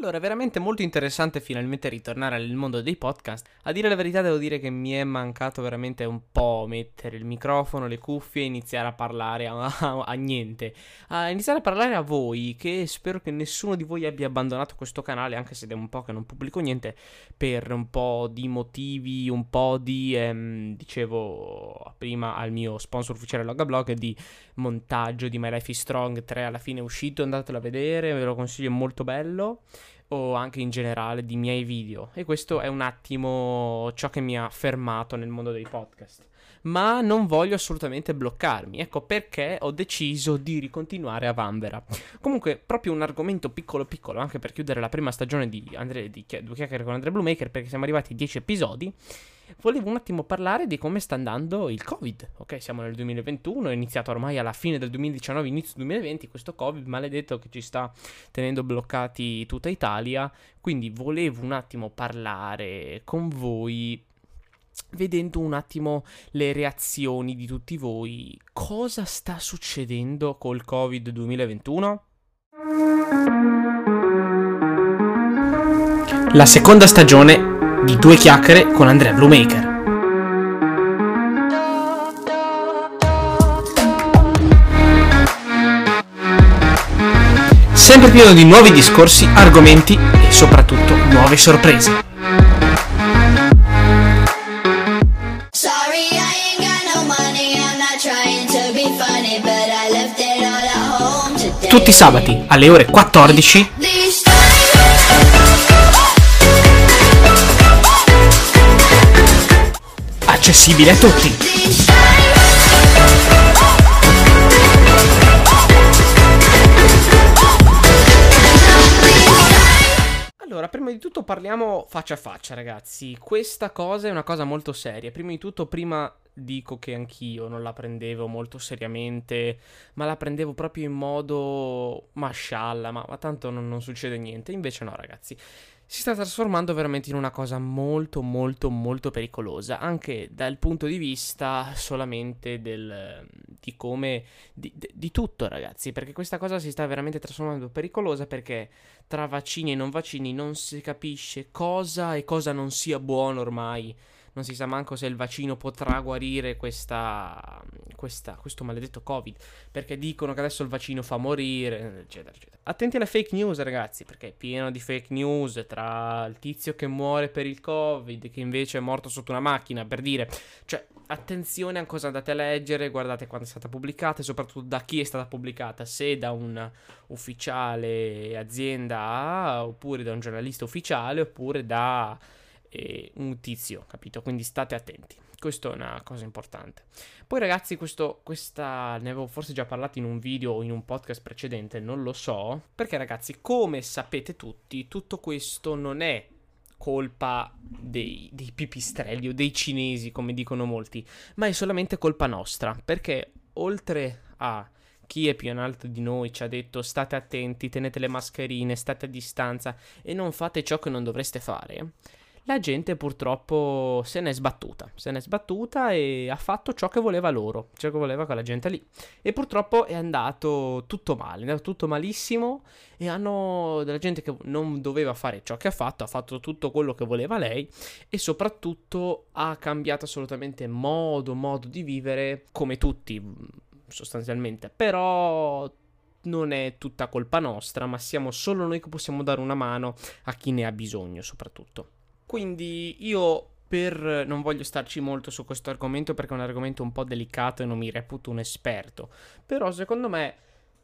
Allora, veramente molto interessante finalmente ritornare nel mondo dei podcast. A dire la verità, devo dire che mi è mancato veramente un po' mettere il microfono, le cuffie e iniziare a parlare a, a, a, niente. A iniziare a parlare a voi, che spero che nessuno di voi abbia abbandonato questo canale, anche se è un po' che non pubblico niente, per un po' di motivi, un po' di, ehm, dicevo prima al mio sponsor ufficiale Logablog, di montaggio di My Life is Strong 3 alla fine è uscito, andatelo a vedere, ve lo consiglio, è molto bello o anche in generale di miei video e questo è un attimo ciò che mi ha fermato nel mondo dei podcast. Ma non voglio assolutamente bloccarmi, ecco perché ho deciso di ricontinuare a Vanvera. Comunque, proprio un argomento piccolo piccolo, anche per chiudere la prima stagione di, Andre, di Due Chiacchiere con Andrea Bluemaker, perché siamo arrivati a 10 episodi volevo un attimo parlare di come sta andando il Covid. Ok, siamo nel 2021, è iniziato ormai alla fine del 2019, inizio 2020, questo Covid maledetto che ci sta tenendo bloccati tutta Italia. Quindi volevo un attimo parlare con voi vedendo un attimo le reazioni di tutti voi. Cosa sta succedendo col Covid 2021? La seconda stagione di Due Chiacchiere con Andrea Bluemaker. Sempre pieno di nuovi discorsi, argomenti e soprattutto nuove sorprese. Tutti i sabati alle ore 14 accessibile a tutti. Allora, prima di tutto parliamo faccia a faccia, ragazzi. Questa cosa è una cosa molto seria. Prima di tutto, prima dico che anch'io non la prendevo molto seriamente, ma la prendevo proprio in modo mascialla, ma, ma tanto non, non succede niente. Invece no, ragazzi si sta trasformando veramente in una cosa molto molto molto pericolosa, anche dal punto di vista solamente del, di come, di, di, tutto ragazzi, perché questa cosa si sta veramente trasformando pericolosa perché tra vaccini e non vaccini non si capisce cosa e cosa non sia buono ormai non si sa manco se il vaccino potrà guarire questa, questa, questo maledetto Covid, perché dicono che adesso il vaccino fa morire, eccetera, eccetera. Attenti alle fake news, ragazzi, perché è pieno di fake news tra il tizio che muore per il Covid, che invece è morto sotto una macchina, per dire, cioè, attenzione a cosa andate a leggere, guardate quando è stata pubblicata e soprattutto da chi è stata pubblicata, se da un ufficiale azienda oppure da un giornalista ufficiale, oppure da un tizio, capito? Quindi state attenti. Questa è una cosa importante. Poi ragazzi, questo, questa ne avevo forse già parlato in un video o in un podcast precedente, non lo so. Perché ragazzi, come sapete tutti, tutto questo non è colpa dei, dei pipistrelli o dei cinesi, come dicono molti, ma è solamente colpa nostra. Perché oltre a chi è più in alto di noi ci ha detto state attenti, tenete le mascherine, state a distanza e non fate ciò che non dovreste fare la gente purtroppo se n'è sbattuta, se n'è sbattuta e ha fatto ciò che voleva loro, ciò che voleva quella gente lì. E purtroppo è andato tutto male, è andato tutto malissimo e hanno della gente che non doveva fare ciò che ha fatto, ha fatto tutto quello che voleva lei e soprattutto ha cambiato assolutamente modo, modo di vivere come tutti sostanzialmente, però non è tutta colpa nostra, ma siamo solo noi che possiamo dare una mano a chi ne ha bisogno soprattutto. Quindi io per non voglio starci molto su questo argomento perché è un argomento un po' delicato e non mi reputo un esperto. Però secondo me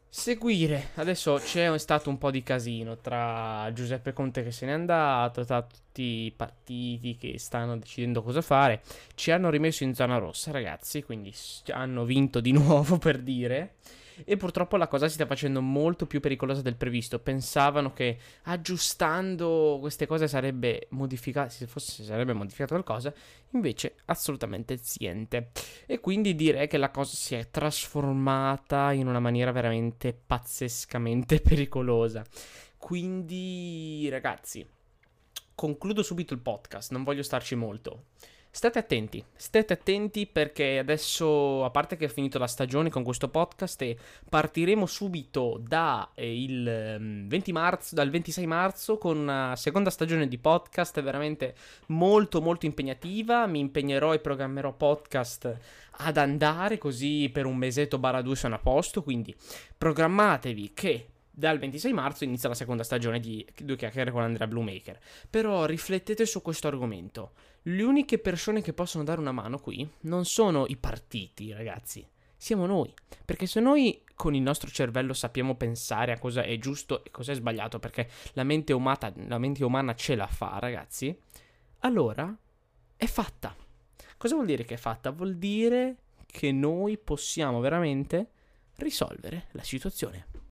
seguire adesso c'è stato un po' di casino tra Giuseppe Conte che se n'è andato, tra tutti i partiti che stanno decidendo cosa fare. Ci hanno rimesso in zona rossa, ragazzi, quindi hanno vinto di nuovo per dire. E purtroppo la cosa si sta facendo molto più pericolosa del previsto. Pensavano che aggiustando queste cose sarebbe modificato, se fosse sarebbe modificato qualcosa, invece assolutamente niente. E quindi direi che la cosa si è trasformata in una maniera veramente pazzescamente pericolosa. Quindi, ragazzi, concludo subito il podcast, non voglio starci molto. State attenti, state attenti perché adesso, a parte che è finito la stagione con questo podcast e partiremo subito da, eh, il 20 ehm, marzo, dal 26 marzo con una seconda stagione di podcast veramente molto molto impegnativa. Mi impegnerò e programmerò podcast ad andare così per un mesetto barra due sono a posto, quindi programmatevi che dal 26 marzo inizia la seconda stagione di Due chiacchiere con Andrea Bluemaker. Però riflettete su questo argomento. Le uniche persone che possono dare una mano qui non sono i partiti, ragazzi. Siamo noi. Perché se noi con il nostro cervello sappiamo pensare a cosa è giusto e cosa è sbagliato, perché la mente, umata, la mente umana ce la fa, ragazzi, allora è fatta. Cosa vuol dire che è fatta? Vuol dire che noi possiamo veramente risolvere la situazione.